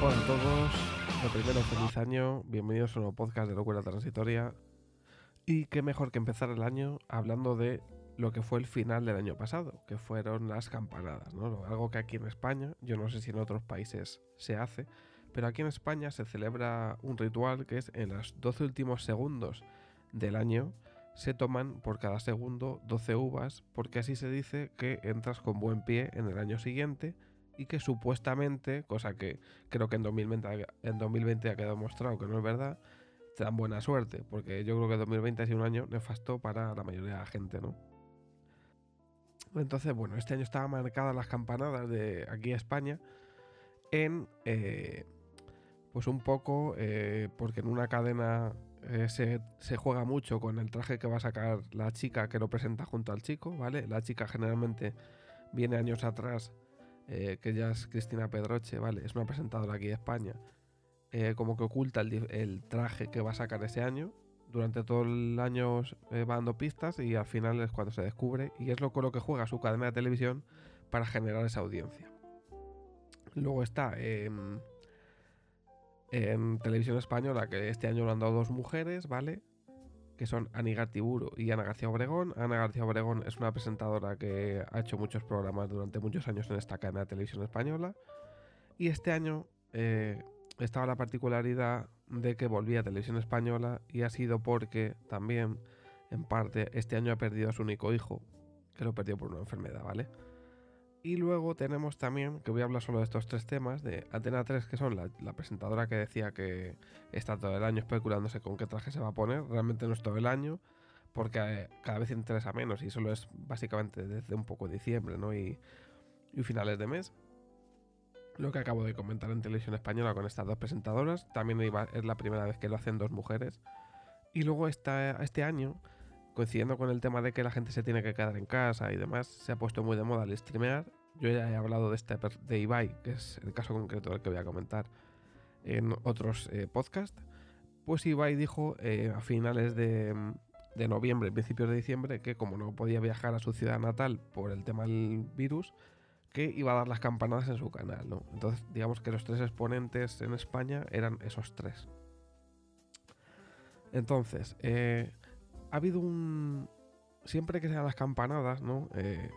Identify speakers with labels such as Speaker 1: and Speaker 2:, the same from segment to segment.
Speaker 1: Lo primero, feliz año, bienvenidos a un nuevo podcast de Locura Transitoria. Y qué mejor que empezar el año hablando de lo que fue el final del año pasado, que fueron las campanadas, ¿no? Algo que aquí en España, yo no sé si en otros países se hace, pero aquí en España se celebra un ritual que es en los 12 últimos segundos del año se toman por cada segundo 12 uvas, porque así se dice que entras con buen pie en el año siguiente y que supuestamente, cosa que creo que en 2020, en 2020 ha quedado demostrado que no es verdad, te dan buena suerte, porque yo creo que 2020 ha sido un año nefasto para la mayoría de la gente, ¿no? Entonces, bueno, este año estaban marcadas las campanadas de aquí a España en, eh, pues un poco, eh, porque en una cadena eh, se, se, juega mucho con el traje que va a sacar la chica que lo presenta junto al chico, ¿vale? La chica generalmente viene años atrás, que ya es Cristina Pedroche, ¿vale? Es una presentadora aquí de España, como que oculta el, traje que va a sacar ese año, durante todo el año eh, va dando pistas y al final es cuando se descubre y es lo con lo que juega su cadena de televisión para generar esa audiencia. Luego está en, televisión española, que este año lo han dado dos mujeres, ¿vale? Que son Ani Gartiburu y Ana García Obregón. Ana García Obregón es una presentadora que ha hecho muchos programas durante muchos años en esta cadena de televisión española. Y este año eh, estaba la particularidad de que volvía a televisión española y ha sido porque también, en parte, este año ha perdido a su único hijo, que lo perdió por una enfermedad, ¿vale? Y luego tenemos también, que voy a hablar solo de estos tres temas, de Antena 3, que son la, presentadora que decía que está todo el año especulándose con qué traje se va a poner. Realmente no es todo el año, porque eh, cada vez interesa menos y solo es básicamente desde un poco diciembre, ¿no? Y, finales de mes lo que acabo de comentar en televisión española con estas dos presentadoras. También es la primera vez que lo hacen dos mujeres. Y luego este año, coincidiendo con el tema de que la gente se tiene que quedar en casa y demás, se ha puesto muy de moda el streamear. Yo ya he hablado de este de Ibai, que es el caso concreto del que voy a comentar en otros eh, podcasts. Pues Ibai dijo eh, a finales de, de noviembre, principios de diciembre, que como no podía viajar a su ciudad natal por el tema del virus, que iba a dar las campanadas en su canal, ¿no? Entonces, digamos que los tres exponentes en España eran esos tres. Entonces, eh, ha habido un... Siempre que sean las campanadas, ¿no? Eh,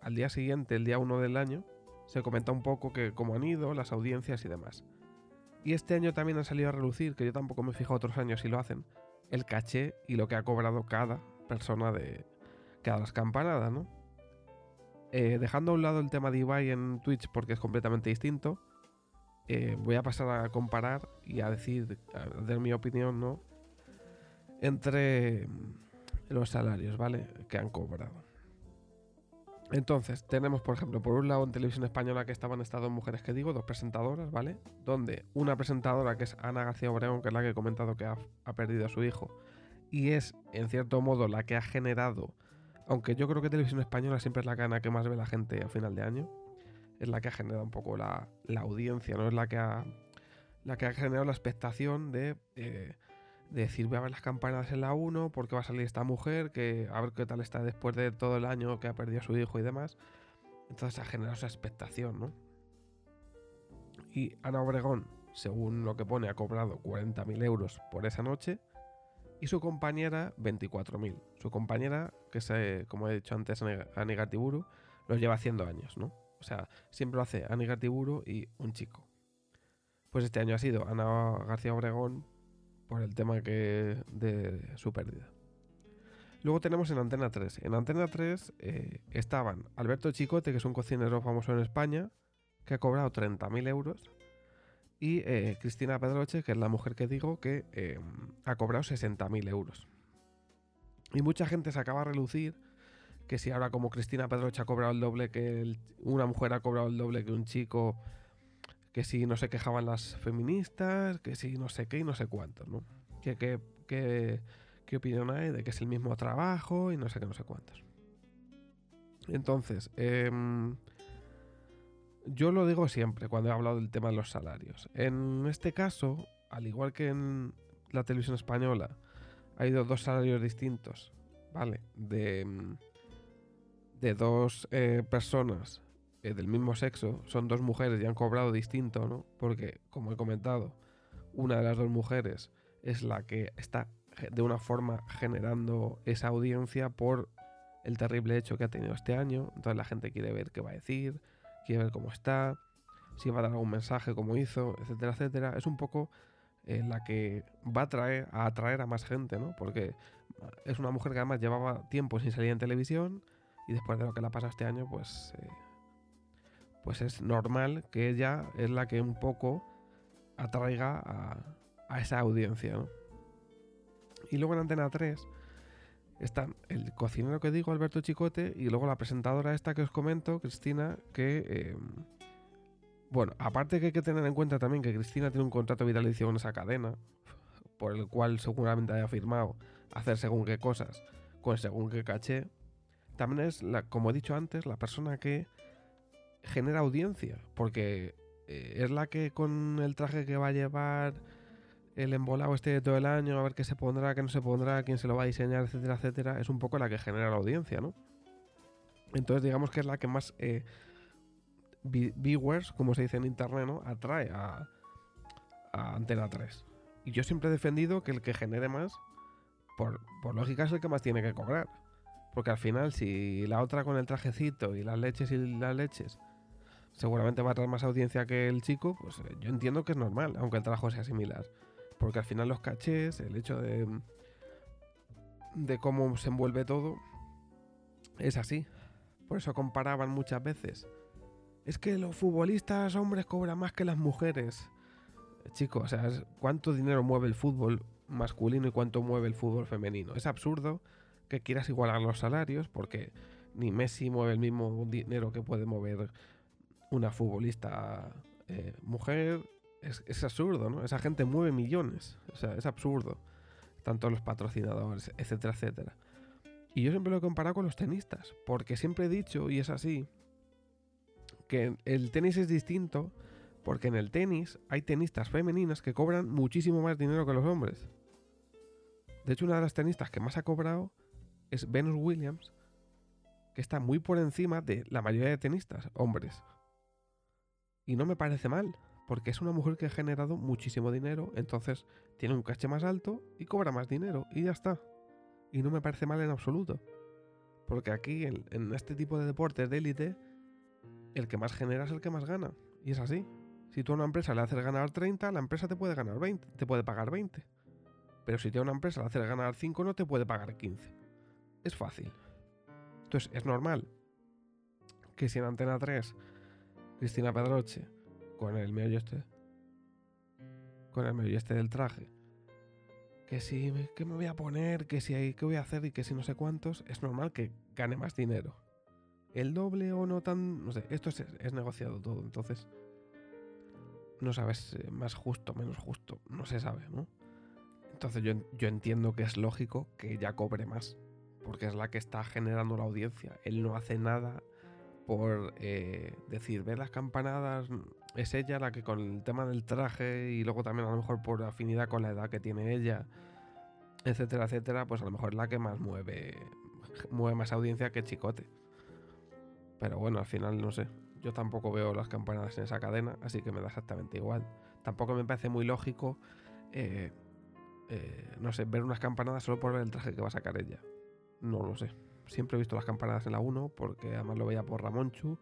Speaker 1: al, día siguiente, el día 1 del año, se comenta un poco que cómo han ido, las audiencias y demás. Y este año también han salido a relucir, que yo tampoco me fijo otros años si lo hacen, el caché y lo que ha cobrado cada persona de cada las campanadas, ¿no? Eh, dejando a un lado el tema de Ibai en Twitch porque es completamente distinto, eh, voy a pasar a comparar y a decir, a dar mi opinión, ¿no? Entre los salarios, ¿vale? Que han cobrado. Entonces, tenemos, por ejemplo, por un lado en televisión española que estaban estas dos mujeres que digo, dos presentadoras, ¿vale? Donde una presentadora que es Ana García Obregón, que es la que he comentado que ha, perdido a su hijo, y es, en cierto modo, la que ha generado aunque yo creo que Televisión Española siempre es la cana que más ve la gente a final de año. Es la que ha generado un poco la, audiencia, ¿no? Es la que ha, la que ha generado la expectación de, eh, de decir, voy a ver las campanas en la 1 porque va a salir esta mujer, que a ver qué tal está después de todo el año que ha perdido a su hijo y demás. Entonces ha generado esa expectación, ¿no? Y Ana Obregón, según lo que pone, ha cobrado 40.000 euros por esa noche y su compañera 24.000. Su compañera, que es, eh, como he dicho antes, Anigatiburu, lo lleva haciendo años, ¿no? O sea, siempre lo hace Anigatiburu y un chico. Pues este año ha sido Ana García Obregón por el tema que de su pérdida. Luego tenemos en Antena 3. En Antena 3 eh, estaban Alberto Chicote, que es un cocinero famoso en España, que ha cobrado 30.000 euros y eh, Cristina Pedroche, que es la mujer que digo, que eh, ha cobrado 60.000 euros. Y mucha gente se acaba a relucir que si ahora como Cristina Pedroche ha cobrado el doble que una mujer ha cobrado el doble que un chico, que si no se quejaban las feministas, que si no sé qué y no sé cuántos, ¿no? ¿Qué, opinión hay de que es el mismo trabajo y no sé qué, no sé cuántos? Entonces, eh, yo lo digo siempre cuando he hablado del tema de los salarios. En este caso, al igual que en la televisión española, ha ido dos salarios distintos, ¿vale? De, de dos eh, personas eh, del mismo sexo, son dos mujeres y han cobrado distinto, ¿no? Porque, como he comentado, una de las dos mujeres es la que está de una forma generando esa audiencia por el terrible hecho que ha tenido este año. Entonces la gente quiere ver qué va a decir, quiere ver cómo está, si va a dar algún mensaje como hizo, etcétera, etcétera. Es un poco eh, la que va a atraer, a atraer a más gente, ¿no? Porque es una mujer que además llevaba tiempo sin salir en televisión y después de lo que le ha pasado este año, pues, eh, pues es normal que ella es la que un poco atraiga a, esa audiencia, ¿no? Y luego en Antena 3 están el cocinero que digo, Alberto Chicote, y luego la presentadora esta que os comento, Cristina, que... Em, bueno, aparte que hay que tener en cuenta también que Cristina tiene un contrato vitalicio con esa cadena, por el cual seguramente haya firmado hacer según qué cosas, con según qué caché, también es, la, como he dicho antes, la persona que genera audiencia, porque eh, es la que con el traje que va a llevar el embolado este de todo el año, a ver qué se pondrá, qué no se pondrá, quién se lo va a diseñar, etcétera, etcétera, es un poco la que genera la audiencia, ¿no? Entonces digamos que es la que más eh, viewers, como se dice en internet, ¿no? Atrae a, a, Antena 3. Y yo siempre he defendido que el que genere más, por, por lógica, es el que más tiene que cobrar. Porque al final, si la otra con el trajecito y las leches y las leches seguramente va a traer más audiencia que el chico, pues eh, yo entiendo que es normal, aunque el trabajo sea similar. Porque al final los cachés, el hecho de, de cómo se envuelve todo, es así. Por eso comparaban muchas veces. Es que los futbolistas hombres cobran más que las mujeres. Chicos, o sea, ¿cuánto dinero mueve el fútbol masculino y cuánto mueve el fútbol femenino? Es absurdo que quieras igualar los salarios porque ni Messi mueve el mismo dinero que puede mover una futbolista eh, mujer, es, absurdo, ¿no? Esa gente mueve millones. O sea, es absurdo. Tanto los patrocinadores, etcétera, etcétera. Y yo siempre lo he comparado con los tenistas. Porque siempre he dicho, y es así, que el tenis es distinto. Porque en el tenis hay tenistas femeninas que cobran muchísimo más dinero que los hombres. De hecho, una de las tenistas que más ha cobrado es Venus Williams, que está muy por encima de la mayoría de tenistas, hombres. Y no me parece mal porque es una mujer que ha generado muchísimo dinero, entonces tiene un caché más alto y cobra más dinero y ya está. Y no me parece mal en absoluto. Porque aquí, en, este tipo de deportes de élite, el que más genera es el que más gana. Y es así. Si tú a una empresa le haces ganar 30, la empresa te puede ganar 20, te puede pagar 20. Pero si tú a una empresa le haces ganar 5, no te puede pagar 15. Es fácil. Entonces, es normal que si en Antena 3, Cristina Pedroche con el meollo este. Con el meollo este del traje. Que si, ¿qué me voy a poner? Que si hay, ¿qué voy a hacer? Y que si no sé cuántos, es normal que gane más dinero. El doble o no tan, no sé, esto es, negociado todo, entonces no sabes eh, más justo, menos justo, no se sabe, ¿no? Entonces yo, yo entiendo que es lógico que ella cobre más, porque es la que está generando la audiencia. Él no hace nada por eh, decir, ver las campanadas, es ella la que con el tema del traje y luego también a lo mejor por afinidad con la edad que tiene ella, etcétera, etcétera, pues a lo mejor es la que más mueve, mueve más audiencia que Chicote. Pero bueno, al final no sé. Yo tampoco veo las campanadas en esa cadena, así que me da exactamente igual. Tampoco me parece muy lógico, eh, eh, no sé, ver unas campanadas solo por ver el traje que va a sacar ella. No lo sé. Siempre he visto las campanadas en la 1 porque además lo veía por Ramón Chu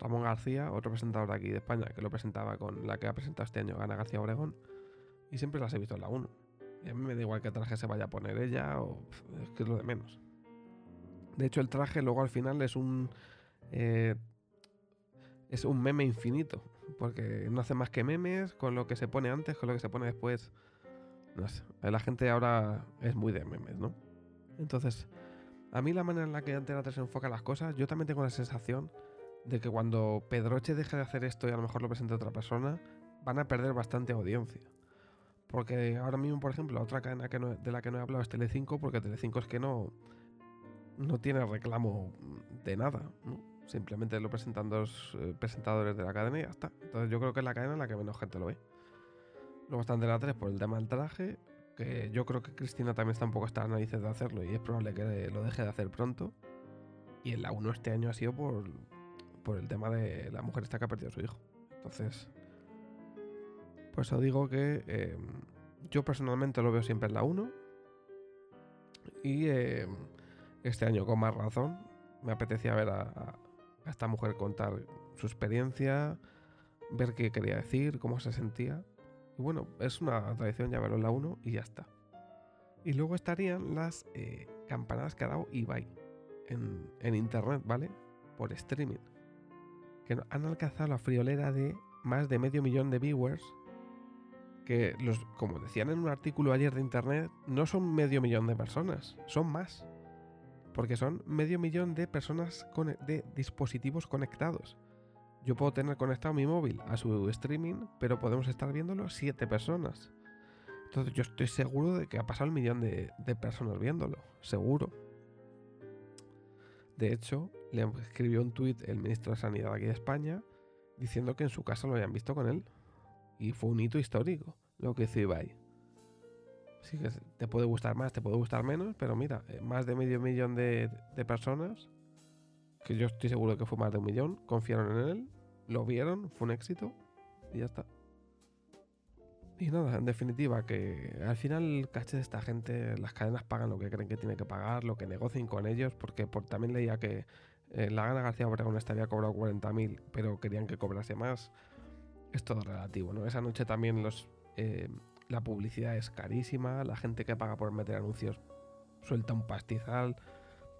Speaker 1: Ramón García, otro presentador de aquí de España, que lo presentaba con la que ha presentado este año, Ana García Obregón, y siempre las he visto en la 1. Y a mí me da igual qué traje se vaya a poner ella, o es que es lo de menos. De hecho, el traje luego al final es un. Eh, es un meme infinito. Porque no hace más que memes con lo que se pone antes, con lo que se pone después. No sé. La gente ahora es muy de memes, ¿no? Entonces, a mí la manera en la que Antena 3 enfoca las cosas, yo también tengo la sensación de que cuando Pedroche deje de hacer esto y a lo mejor lo presente otra persona, van a perder bastante audiencia. Porque ahora mismo, por ejemplo, otra cadena que de la que no he hablado es Telecinco, porque Telecinco es que no, no tiene reclamo de nada. Simplemente lo presentan dos eh, presentadores de la cadena y ya está. Entonces yo creo que es la cadena en la que menos gente lo ve. Luego están de la 3 por el tema del traje, que yo creo que Cristina también está un poco hasta las narices de hacerlo y es probable que lo deje de hacer pronto. Y en la 1 este año ha sido por, por el tema de la mujer esta que ha perdido a su hijo. Entonces, Pues os digo que eh, yo personalmente lo veo siempre en la 1. Y eh, este año con más razón me apetecía ver a, a esta mujer contar su experiencia, ver qué quería decir, cómo se sentía. Y bueno, es una tradición en la 1 y ya está. Y luego estarían las eh, campanadas que ha dado Ibai en, en internet, ¿vale? Por streaming. Que han alcanzado la friolera de más de medio millón de viewers. Que, los, como decían en un artículo ayer de internet, no son medio millón de personas, son más. Porque son medio millón de personas con, de dispositivos conectados. Yo puedo tener conectado mi móvil a su streaming, pero podemos estar viéndolo siete personas. Entonces yo estoy seguro de que ha pasado el millón de, de personas viéndolo. Seguro. De hecho, le escribió un tuit el ministro de Sanidad aquí de España diciendo que en su casa lo habían visto con él. Y fue un hito histórico lo que hizo Ibai. Así que te puede gustar más, te puede gustar menos, pero mira, eh, más de medio millón de, de personas, que yo estoy seguro que fue más de un millón, confiaron en él, lo vieron, fue un éxito y ya está. Y nada, en definitiva, que al final el caché de esta gente, las cadenas pagan lo que creen que tiene que pagar, lo que negocien con ellos, porque por, también leía que eh, la Gana García Obregón esta había cobrado 40.000, pero querían que cobrase más. Es todo relativo, ¿no? Esa noche también los, eh, la publicidad es carísima, la gente que paga por meter anuncios suelta un pastizal.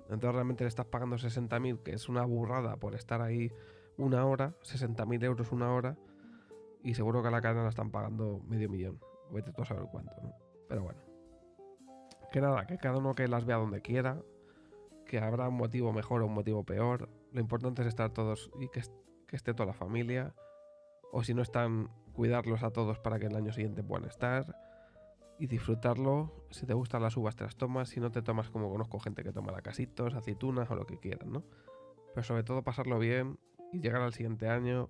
Speaker 1: Entonces realmente le estás pagando 60.000, que es una burrada por estar ahí una hora, 60.000 euros una hora, y seguro que a la cadena la están pagando medio millón. Vete tú a saber cuánto, ¿no? Pero bueno. Que nada, que cada uno que las vea donde quiera, que habrá un motivo mejor o un motivo peor. Lo importante es estar todos y que, que esté toda la familia. O si no están, cuidarlos a todos para que el año siguiente puedan estar y disfrutarlo. Si te gustan las uvas, te las tomas. Si no te tomas, como conozco gente que toma casitos, aceitunas o lo que quieran, ¿no? Pero sobre todo pasarlo bien y llegar al siguiente año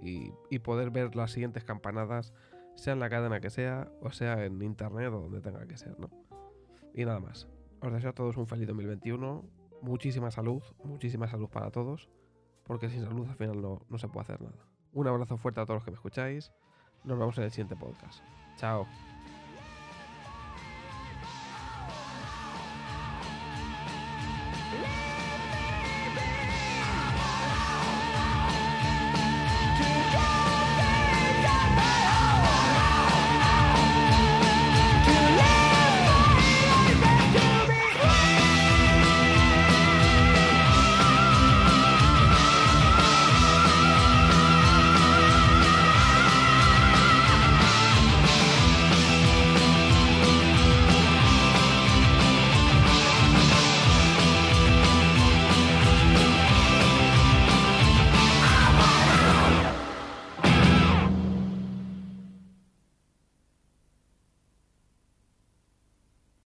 Speaker 1: y, y, poder ver las siguientes campanadas, sea en la cadena que sea, o sea en internet o donde tenga que ser, ¿no? Y nada más. Os deseo a todos un feliz 2021, muchísima salud, muchísima salud para todos, porque sin salud al final no, no se puede hacer nada. Un abrazo fuerte a todos los que me escucháis. Nos vemos en el siguiente podcast. Chao.